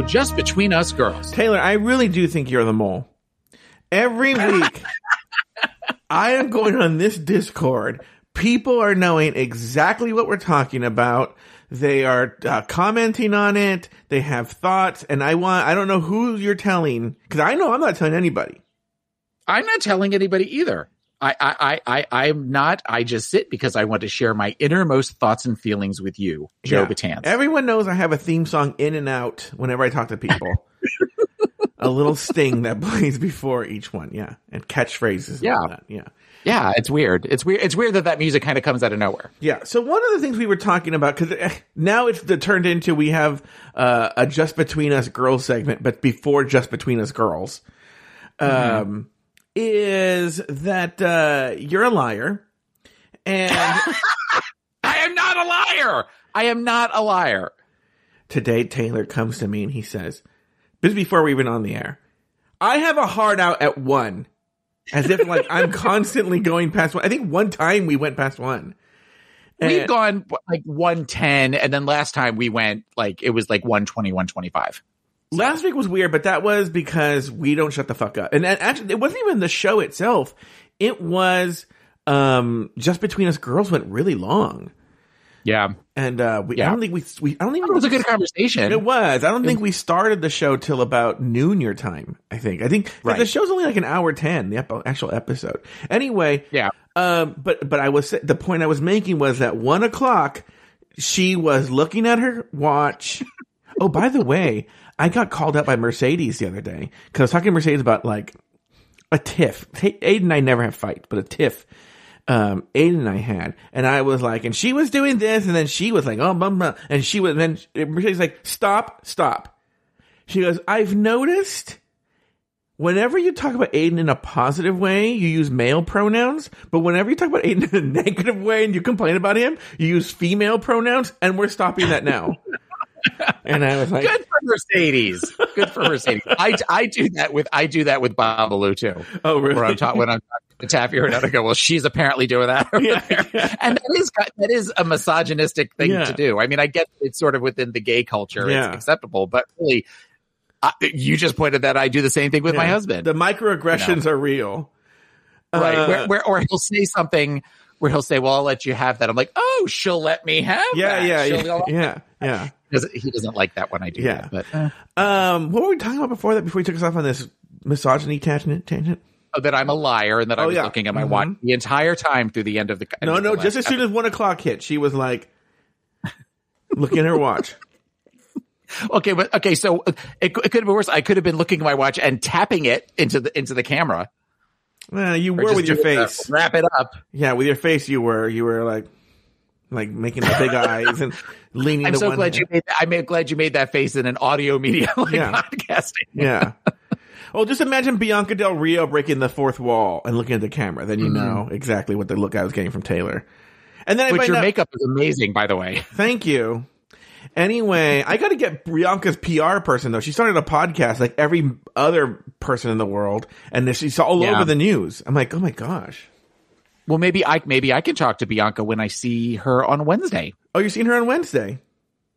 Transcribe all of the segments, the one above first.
So just between us girls. Taylor, I really do think you're the mole. Every week, I am going on this Discord. People are knowing exactly what we're talking about. They are uh, commenting on it. They have thoughts, and I want. I don't know who you're telling because I know I'm not telling anybody. I'm not telling anybody either. I, I, I, I, I'm not. I just sit because I want to share my innermost thoughts and feelings with you, Joe Yeah. Betance. Everyone knows I have a theme song in and out whenever I talk to people. a little sting that plays before each one, yeah, and catchphrases. Yeah. yeah. yeah, it's weird. It's weird. It's weird that that music kind of comes out of nowhere. Yeah. So one of the things we were talking about because now it's the, turned into we have uh, a just between us girls segment, but before just between us girls, um, is that uh, you're a liar, and I am not a liar. I am not a liar. today Taylor comes to me and he says, "This is before we even on the air. I have a hard out at one." As if like I'm constantly going past one. I think one time we went past one. We've gone like 110, and then last time we went like it was like 120, 125. Last week was weird, but that was because we don't shut the fuck up. And that- actually, it wasn't even the show itself. It was um just between us girls went really long, Yeah, and uh we I don't think we we I don't even it was a good conversation. It was. I don't think we started the show till about noon your time. I think. I think Right. the show's only like an hour ten. The ep- actual episode. Anyway. Yeah. Um. But but I was the point I was making was that one o'clock, she was looking at her watch. oh, by the way, I got called out by Mercedes the other day because I was talking to Mercedes about like a tiff. Aiden and I never have fights, but a tiff. Um, Aiden and I had, and I was like, and she was doing this, and then she was like, oh, blah, blah, and she was, then Mercedes like, stop, stop. She goes, I've noticed whenever you talk about Aiden in a positive way, you use male pronouns, but whenever you talk about Aiden in a negative way and you complain about him, you use female pronouns, and we're stopping that now. and I was like, Good for Mercedes. Good for Mercedes. I, I do that with I do that with Babalu too. oh, really? Where I'm talking when I'm talking to Taffy or I go, well, she's apparently doing that. over Yeah, there. yeah. And that is that is a misogynistic thing Yeah. to do. I mean, I get it's sort of within the gay culture, it's acceptable, but really, I, you just pointed that I do the same thing with my husband, The microaggressions are real. right? Uh, where, where, or he'll say something where he'll say, "Well, I'll let you have that." I'm like, "Oh, she'll let me have yeah, that." yeah, She'll- yeah, yeah, yeah. He doesn't- He doesn't like that when I do Yeah. that, but. uh, Um, what were we talking about before that? Before we took us off on this misogyny tangent? Tangent? that I'm a liar and that I Oh, was yeah. looking at my Mhm. watch the entire time through the end of the. No, no. Just as soon as one o'clock hit, she was like looking at her watch. okay, but okay, so uh, it, it could have been worse. I could have been looking at my watch and tapping it into the into the camera. Well, you Or were with your doing the face. wrap it up. Yeah, with your face, you were. You were like, like making the big eyes and leaning. I'm so glad hand. you made. That. I'm glad you made that face in an audio media like Yeah. podcasting. Yeah. Well, just imagine Bianca Del Rio breaking the fourth wall and looking at the camera. Then you mm-hmm. know exactly what the look I was getting from Taylor. And then Which your out- makeup is amazing, by the way. Thank you. Anyway, I got to get Bianca's PR person though. She started a podcast like every other person in the world, and then she's all Yeah. over the news. I'm like, oh my gosh. Well, maybe I maybe I can talk to Bianca when I see her on Wednesday. Oh, you're seeing her on Wednesday.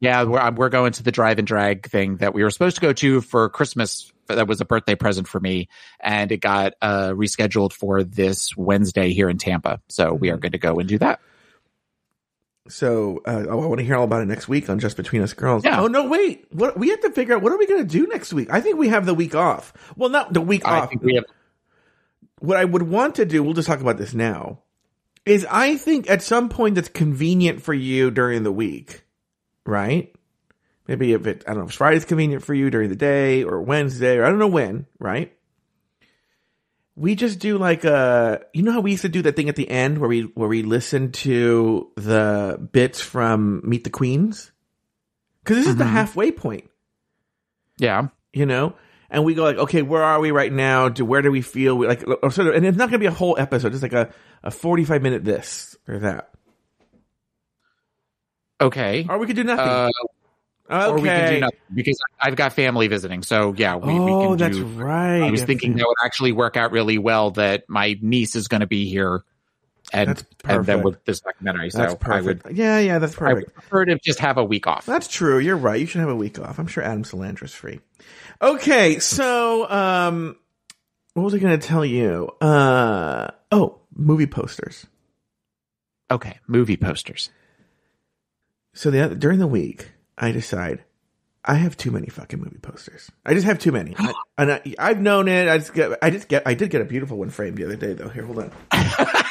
Yeah, we're we're going to the drive and drag thing that we were supposed to go to for Christmas. That was a birthday present for me, and it got uh, rescheduled for this Wednesday here in Tampa. So we are going to go and do that. So, uh, oh, I want to hear all about it next week on Just Between Us Girls. Yeah. Oh no, wait. What we have to figure out what are we going to do next week? I think we have the week off. Well, not the week I off. think we have what I would want to do, we'll just talk about this now, is I think at some point that's convenient for you during the week, right? Maybe if it, I don't know, if Friday's convenient for you during the day or Wednesday or I don't know when, right? We just do like a, you know how we used to do that thing at the end where we, where we listen to the bits from Meet the Queens? Cause this is the Mhm. halfway point yeah. you know and we go like okay where are we right now to where do we feel we like or sort of and it's not going to be a whole episode it's like a, a 45 minute this or that Okay. or we could do nothing Uh, okay Or we can do nothing because I've got family visiting. So yeah, we, we oh can that's do. right I was thinking that would actually work out really well. That my niece is going to be here and and then with this documentary. So That's I would yeah, yeah, that's perfect. I would perfect. prefer to just have a week off. That's true. You're right. You should have a week off. I'm sure Adam Solandra's free. Okay, so um, what was I going to tell you? Uh, oh, movie posters. Okay, movie posters. So the other, during the week, I decide I have too many fucking movie posters. I just have too many, I, and I, I've known it. I just get, I just get, I did get a beautiful one framed the other day, though. Here, hold on.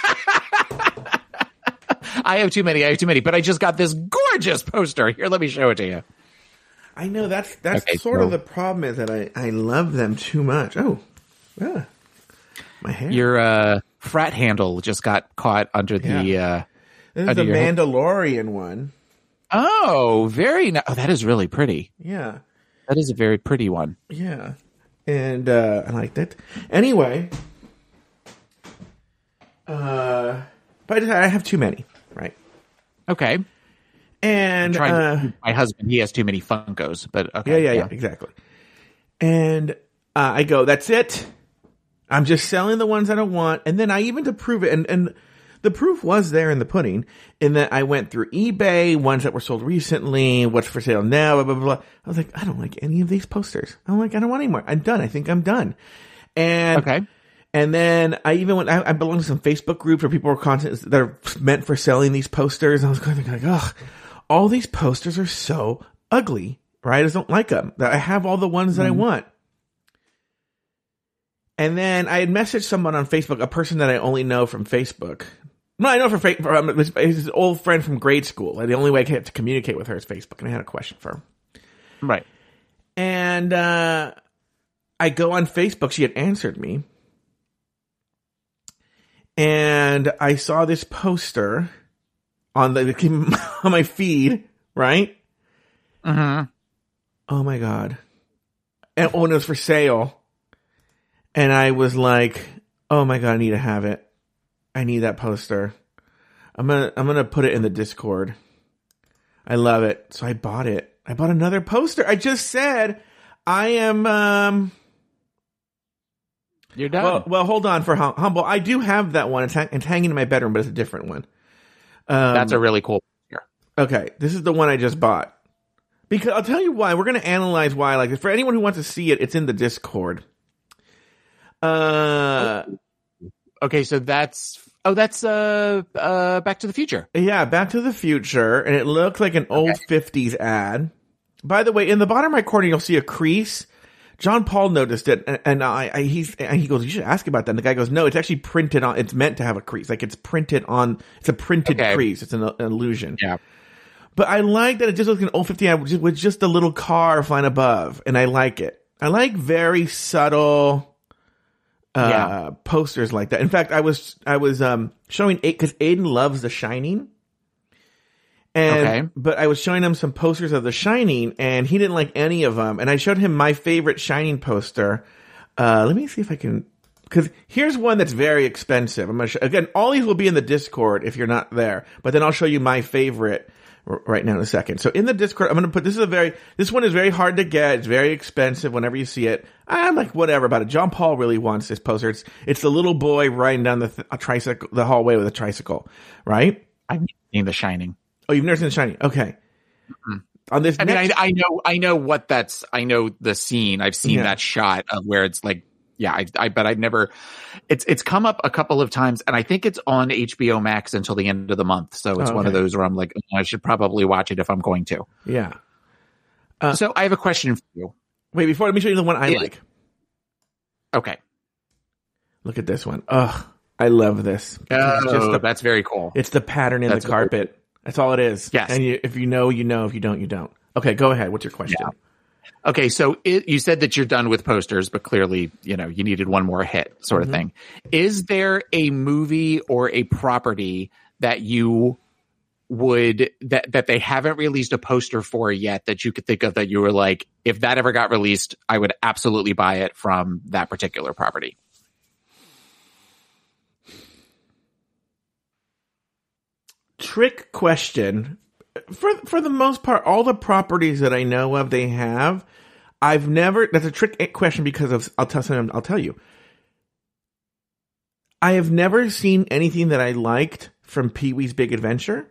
I have too many. I have too many. But I just got this gorgeous poster. Here, let me show it to you. I know that's that's Okay, sort so- of the problem is that I I love them too much. Oh, yeah, my hair. Your uh, frat handle just got caught under the. Uh, this is the. Mandalorian one. oh, very. Oh, that is really pretty. Yeah. That is a very pretty one. Yeah. And uh I liked it. Anyway. Uh but I have too many? Okay. And Trying uh, to, my husband, he has too many Funkos, but okay. yeah, yeah, yeah, exactly. And uh, I go, that's it. I'm just selling the ones I don't want. And then I even to prove it, and, and the proof was there in the pudding, in that I went through eBay, ones that were sold recently, what's for sale now, blah, blah, blah. I was like, I don't like any of these posters. I'm like, I don't want any more. I'm done. I think I'm done. And Okay. And then I even went, I, I belong to some Facebook groups where people are content that are meant for selling these posters. And I was going like, ugh, all these posters are so ugly, right? I just don't like them. I have all the ones that I want. And then I had messaged someone on Facebook, a person that I only know from Facebook. No, I know from Facebook. An old friend from grade school. And the only way I get to communicate with her is Facebook. And I had a question for her. Right. And uh, I go on Facebook. She had answered me. And I saw this poster on the on my feed, right? hmm Oh my god. And oh, and it was for sale. And I was like, oh my god, I need to have it. I need that poster. I'm gonna I'm gonna put it in the Discord. I love it. So I bought it. I bought another poster. I just said I am um You're done. well, well, hold on for hum- humble. I do have that one. It's, hang- it's hanging in my bedroom, but it's a different one. Um, That's a really cool. picture. okay. This is the one I just bought. Because I'll tell you why. We're going to analyze why I like this. For anyone who wants to see it, it's in the Discord. Uh, Okay, so that's oh, that's uh uh Back to the Future. yeah, Back to the Future, and it looks like an old '50s ad. By the way, in the bottom right corner, you'll see a crease. John Paul noticed it, and, and I, I he's and he goes, "You should ask about that." And the guy goes, "No, it's actually printed on. It's meant to have a crease. Like it's printed on. It's a printed Okay. crease. It's an, an illusion." Yeah. But I like that it just looks like an old 50 ad with just, with just a little car flying above, and I like it. I like very subtle uh, Yeah. posters like that. In fact, I was I was um, showing because Aiden loves The Shining, and Okay. but I was showing him some posters of The Shining, and he didn't like any of them. And I showed him my favorite Shining poster. Uh, let me see if I can. Because here's one that's very expensive. I'm gonna show, again. All these will be in the Discord if you're not there. But then I'll show you my favorite r- right now in a second. So in the Discord, I'm gonna put this is a very this one is very hard to get. It's very expensive. Whenever you see it, I'm like whatever about it. John Paul really wants this poster. It's it's the little boy riding down the th- tricycle the hallway with a tricycle, right? I've seen The Shining. Oh, you've never seen The Shining? Okay. Mm-hmm. On this, I mean, I, I know, I know what that's. I know the scene. I've seen Yeah. that shot of where it's like, yeah, I, I, but I've never. It's it's come up a couple of times, and I think it's on HBO Max until the end of the month. So it's Oh, one of those where I'm like, oh, I should probably watch it if I'm going to. yeah. Uh, so I have a question for you. Wait, before let me show you the one I like. Okay, Look at this one. Ugh, I love this. Oh, just the that's very cool. It's the pattern in That's the carpet. That's all it is. Yes. And you, if you know, you know. If you don't, you don't. Okay, go ahead. What's your question? Yeah. Okay, so it, you said that you're done with posters, but clearly, you know, you needed one more hit, sort of mm-hmm. thing. Is there a movie or a property that you would that that they haven't released a poster for yet that you could think of that you were like, if that ever got released, I would absolutely buy it from that particular property. Trick question. For for the most part, all the properties that I know of, they have. I've never. That's a trick question because of. I'll tell some. I'll tell you. I have never seen anything that I liked from Pee Wee's Big Adventure.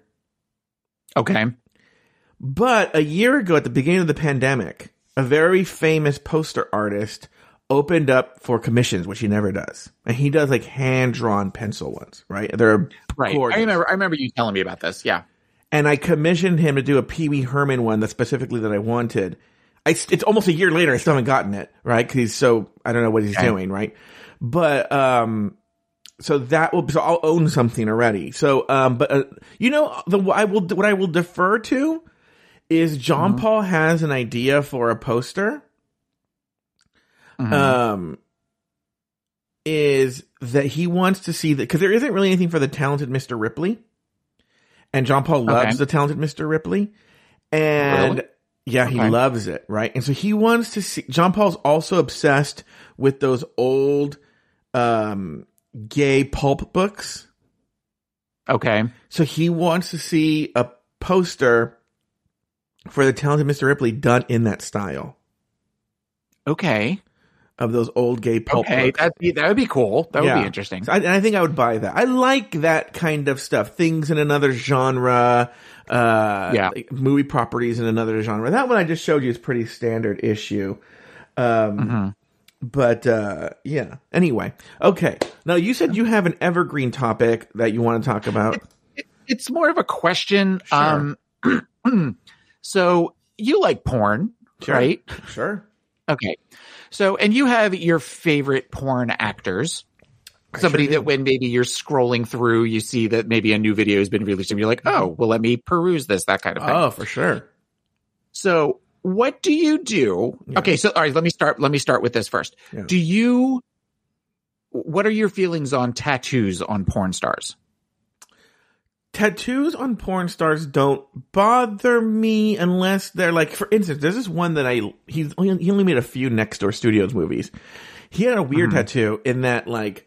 Okay. But a year ago, at the beginning of the pandemic, a very famous poster artist opened up for commissions, which he never does, and he does like hand drawn pencil ones. Right? They're Right. gorgeous. I remember I remember you telling me about this. Yeah. and I commissioned him to do a Pee Wee Herman one that specifically that I wanted. I, it's almost a year later. I still haven't gotten it right because he's so I don't know what he's Okay. doing right. But um, so that will so I'll own something already. So um, but uh, you know the I will what I will defer to is John Paul has an idea for a poster. Mhm. Um, is that he wants to see that because there isn't really anything for the talented Mr. Ripley, and John Paul loves Okay. the talented Mr. Ripley, and Really? yeah, he Okay. loves it, right? And so he wants to see. John Paul's also obsessed with those old, um, gay pulp books. okay. So he wants to see a poster for the talented Mr. Ripley done in that style Okay. Of those old gay pulp Okay. books. That'd be that would be cool. That would be interesting. So I, and I think I would buy that. I like that kind of stuff. Things in another genre. Uh, Yeah. like movie properties in another genre. That one I just showed you is pretty standard issue. Um, Mhm. but, uh, yeah. Anyway. Okay. Now you said you have an evergreen topic that you want to talk about. It's more of a question. Sure. Um so you like porn, Sure. right? Sure. Okay. So, and you have your favorite porn actors. Somebody sure that when maybe you're scrolling through, you see that maybe a new video has been released and you're like, oh, well, let me peruse this, that kind of thing. Oh, for sure. So what do you do? Yeah. Okay. So, all right, let me start, let me start with this first. Yeah. Do you, what are your feelings on tattoos on porn stars? Tattoos on porn stars don't bother me unless they're like, for instance, there's this one that I he's he only made a few Next Door Studios movies. He had a weird Mhm. tattoo in that like.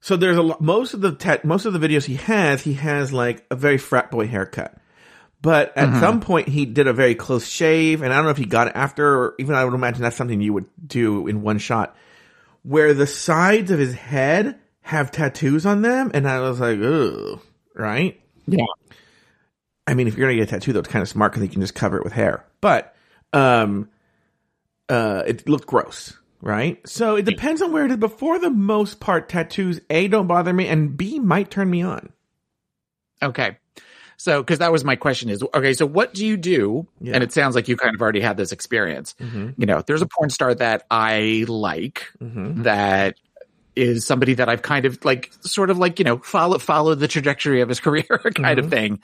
So there's a lot. Most of the tat, most of the videos he has, he has like a very frat boy haircut. But at Mhm. some point, he did a very close shave, and I don't know if he got it after, or even I would imagine that's something you would do in one shot, where the sides of his head have tattoos on them, and I was like, ugh, right? Yeah. I mean, if you're gonna get a tattoo, though, it's kind of smart because you can just cover it with hair. But, um, uh, it looked gross, right? So it depends on where it is. But for the most part, tattoos a don't bother me, and b might turn me on. Okay. So, cause that was my question is, okay, so what do you do? Yeah. And it sounds like you kind of already had this experience. Mm-hmm. You know, there's a porn star that I like Mm-hmm. that is somebody that I've kind of like, sort of like, you know, follow, follow the trajectory of his career kind of Mhm. thing.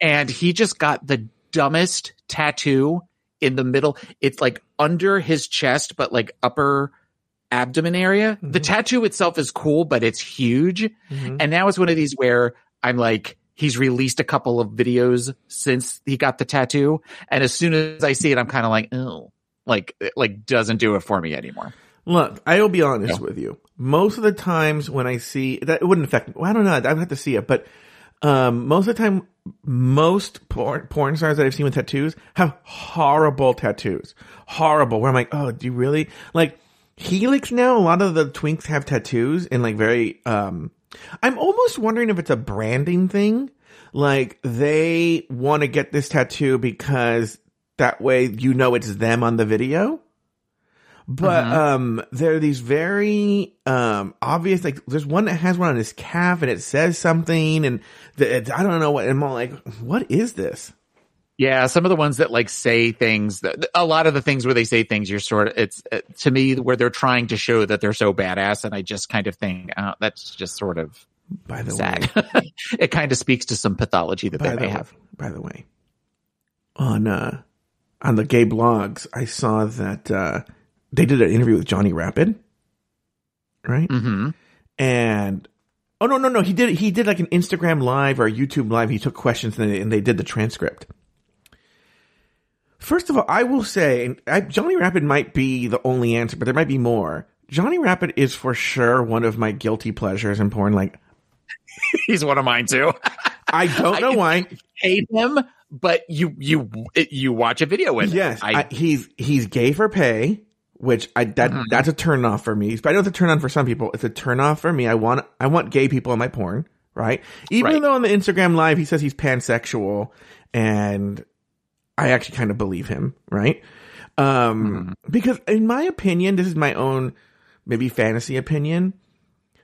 And he just got the dumbest tattoo in the middle. It's like under his chest, but like upper abdomen area. The Mhm. tattoo itself is cool, but it's huge. Mm-hmm. And now it's one of these where I'm like, he's released a couple of videos since he got the tattoo. And as soon as I see it, I'm kind of like, oh, like, like doesn't do it for me anymore. Look, I will be honest Yeah. with you. Most of the times when I see that, it wouldn't affect me. Well, I don't know. I'd have to see it, but um, most of the time, most porn, porn stars that I've seen with tattoos have horrible tattoos. Horrible. Where I'm like, oh, do you really like Helix now? A lot of the twinks have tattoos and like very. um I'm almost wondering if it's a branding thing. Like they want to get this tattoo because that way you know it's them on the video. But Mhm. um there are these very um obvious like there's one that has one on his calf and it says something and the, it, I don't know what and I'm all like what is this? Yeah, some of the ones that like say things that a lot of the things where they say things, you're sort of it's uh, to me where they're trying to show that they're so badass, and I just kind of think oh, that's just sort of By the sad. way, it kind of speaks to some pathology that by they the may way, have. by the way, on uh on the gay blogs, I saw that uh they did an interview with Johnny Rapid, right? Mm-hmm. and oh no no no he did he did like an Instagram live or a YouTube live. He took questions and they, and they did the transcript. First of all, I will say I, Johnny Rapid might be the only answer, but there might be more. Johnny Rapid is for sure one of my guilty pleasures in porn. Like He's one of mine too. I don't know I- why. Hate him, but you you you watch a video with him. Yes, I, I, he's he's gay for pay, which I that Mm-hmm. that's a turn off for me. But I know it's a turn on for some people. It's a turn off for me. I want I want gay people in my porn, right? Even Right. though on the Instagram live he says he's pansexual, and I actually kind of believe him, right? Um, because in my opinion, this is my own maybe fantasy opinion.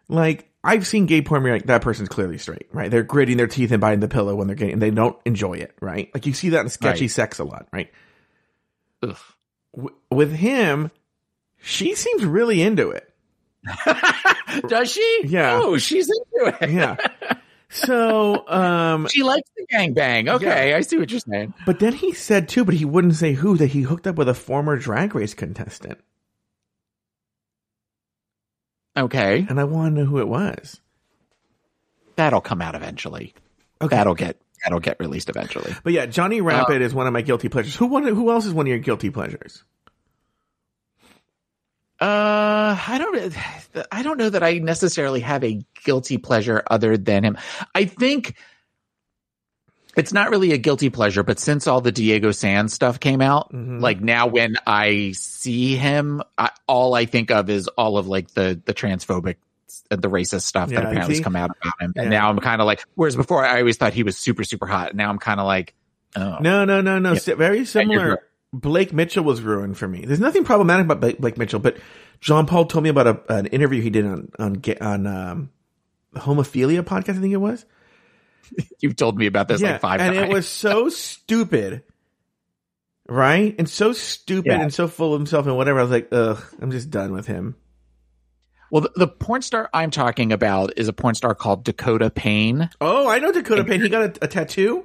Like I've seen gay porn where like that person's clearly straight, right? They're gritting their teeth and biting the pillow when they're gay, and they don't enjoy it, right? Like you see that in sketchy Right. sex a lot, right? Ugh. W- with him, she seems really into it. Does she? Yeah. Oh, she's into it. Yeah. so, um, She likes the gangbang. Okay, I see what you're saying. but then he said too, but he wouldn't say who that he hooked up with a former drag race contestant, Okay, and I want to know who it was. that'll come out eventually. Okay. That'll get that'll get released eventually. But yeah, Johnny Rapid is one of my guilty pleasures. Who one? Who else is one of your guilty pleasures? Uh, I don't. I don't know that I necessarily have a guilty pleasure other than him. I think it's not really a guilty pleasure, but since all the Diego Sands stuff came out, Mhm. like now when I see him, I, all I think of is all of like the the transphobic, uh, the racist stuff Yeah, that apparently see? has come out about him. Yeah. And now I'm kind of like, whereas before I always thought he was super super hot. Now I'm kind of like, oh, No, no, no, no. Yeah. Very similar. Blake Mitchell was ruined for me. There's nothing problematic about Blake, Blake Mitchell, but Jean Paul told me about a, an interview he did on on on um, Homophilia podcast. I think it was. you've told me about this like five and times. it was so stupid, right? And so stupid Yeah. and so full of himself and whatever. I was like, ugh, I'm just done with him. well, the, the porn star I'm talking about is a porn star called Dakota Payne. Oh, I know Dakota Payne. He got a, a tattoo.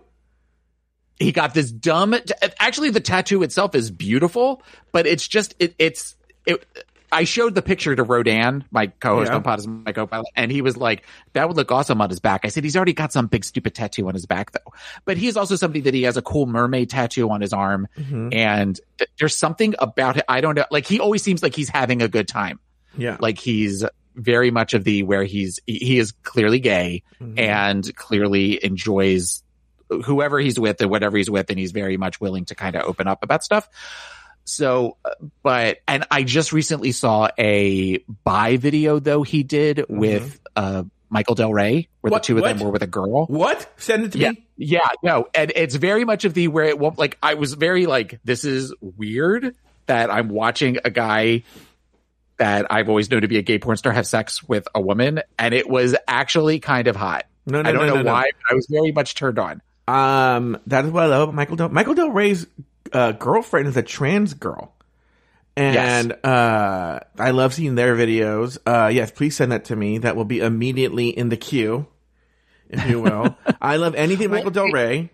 He got this dumb actually the tattoo itself is beautiful but it's just it, it's it I showed the picture to Rodan, my co-host Yeah. on Pod, my co-pilot, and he was like, "That would look awesome on his back." I said, "He's already got some big stupid tattoo on his back, though." But he's also somebody that he has a cool mermaid tattoo on his arm, Mhm. and th- there's something about it. I don't know. Like he always seems like he's having a good time. Yeah. Like he's very much of the where he's he is clearly gay Mhm. and clearly enjoys whoever he's with and whatever he's with and he's very much willing to kind of open up about stuff so uh, but and i just recently saw a bi video though he did with uh michael del rey where What- the two of what? them were with a girl What? Send it to yeah, me. yeah, no, and it's very much of the where it won't like. I was very like, this is weird that I'm watching a guy that I've always known to be a gay porn star have sex with a woman, and it was actually kind of hot. No, no, I don't no, know no, why. but I was very much turned on. Um, that is what I love about Michael Del Michael Del Rey's uh, girlfriend is a trans girl. And uh I love seeing their videos. Uh yes, please send that to me. That will be immediately in the queue, if you will. I love anything Michael Del Rey.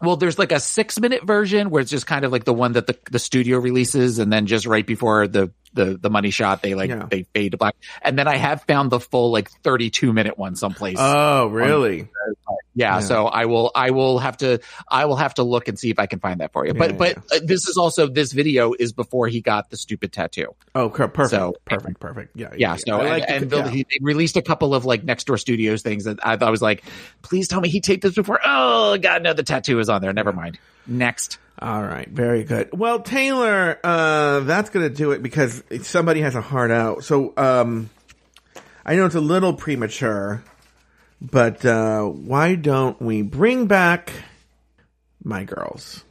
Well, there's like a six minute version where it's just kind of like the one that the, the studio releases, and then just right before the the the money shot, they like Yeah. they fade to black. And then I have found the full like 32 minute one someplace. Oh, really? Yeah, yeah. so I will I will have to I will have to look and see if I can find that for you. But yeah, but uh, this is also this video is before he got the stupid tattoo. Oh, perfect. So- perfect, perfect. Yeah. Yeah, so and, like and yeah. he they released a couple of like next door studios things that I, I was like, please tell me he taped this before. Oh god, no, the tattoo is on there. Never mind. Next. All right, very good. Well, Taylor, uh, that's gonna do it because somebody has a heart out. So, um, I know it's a little premature, but uh, why don't we bring back my girls?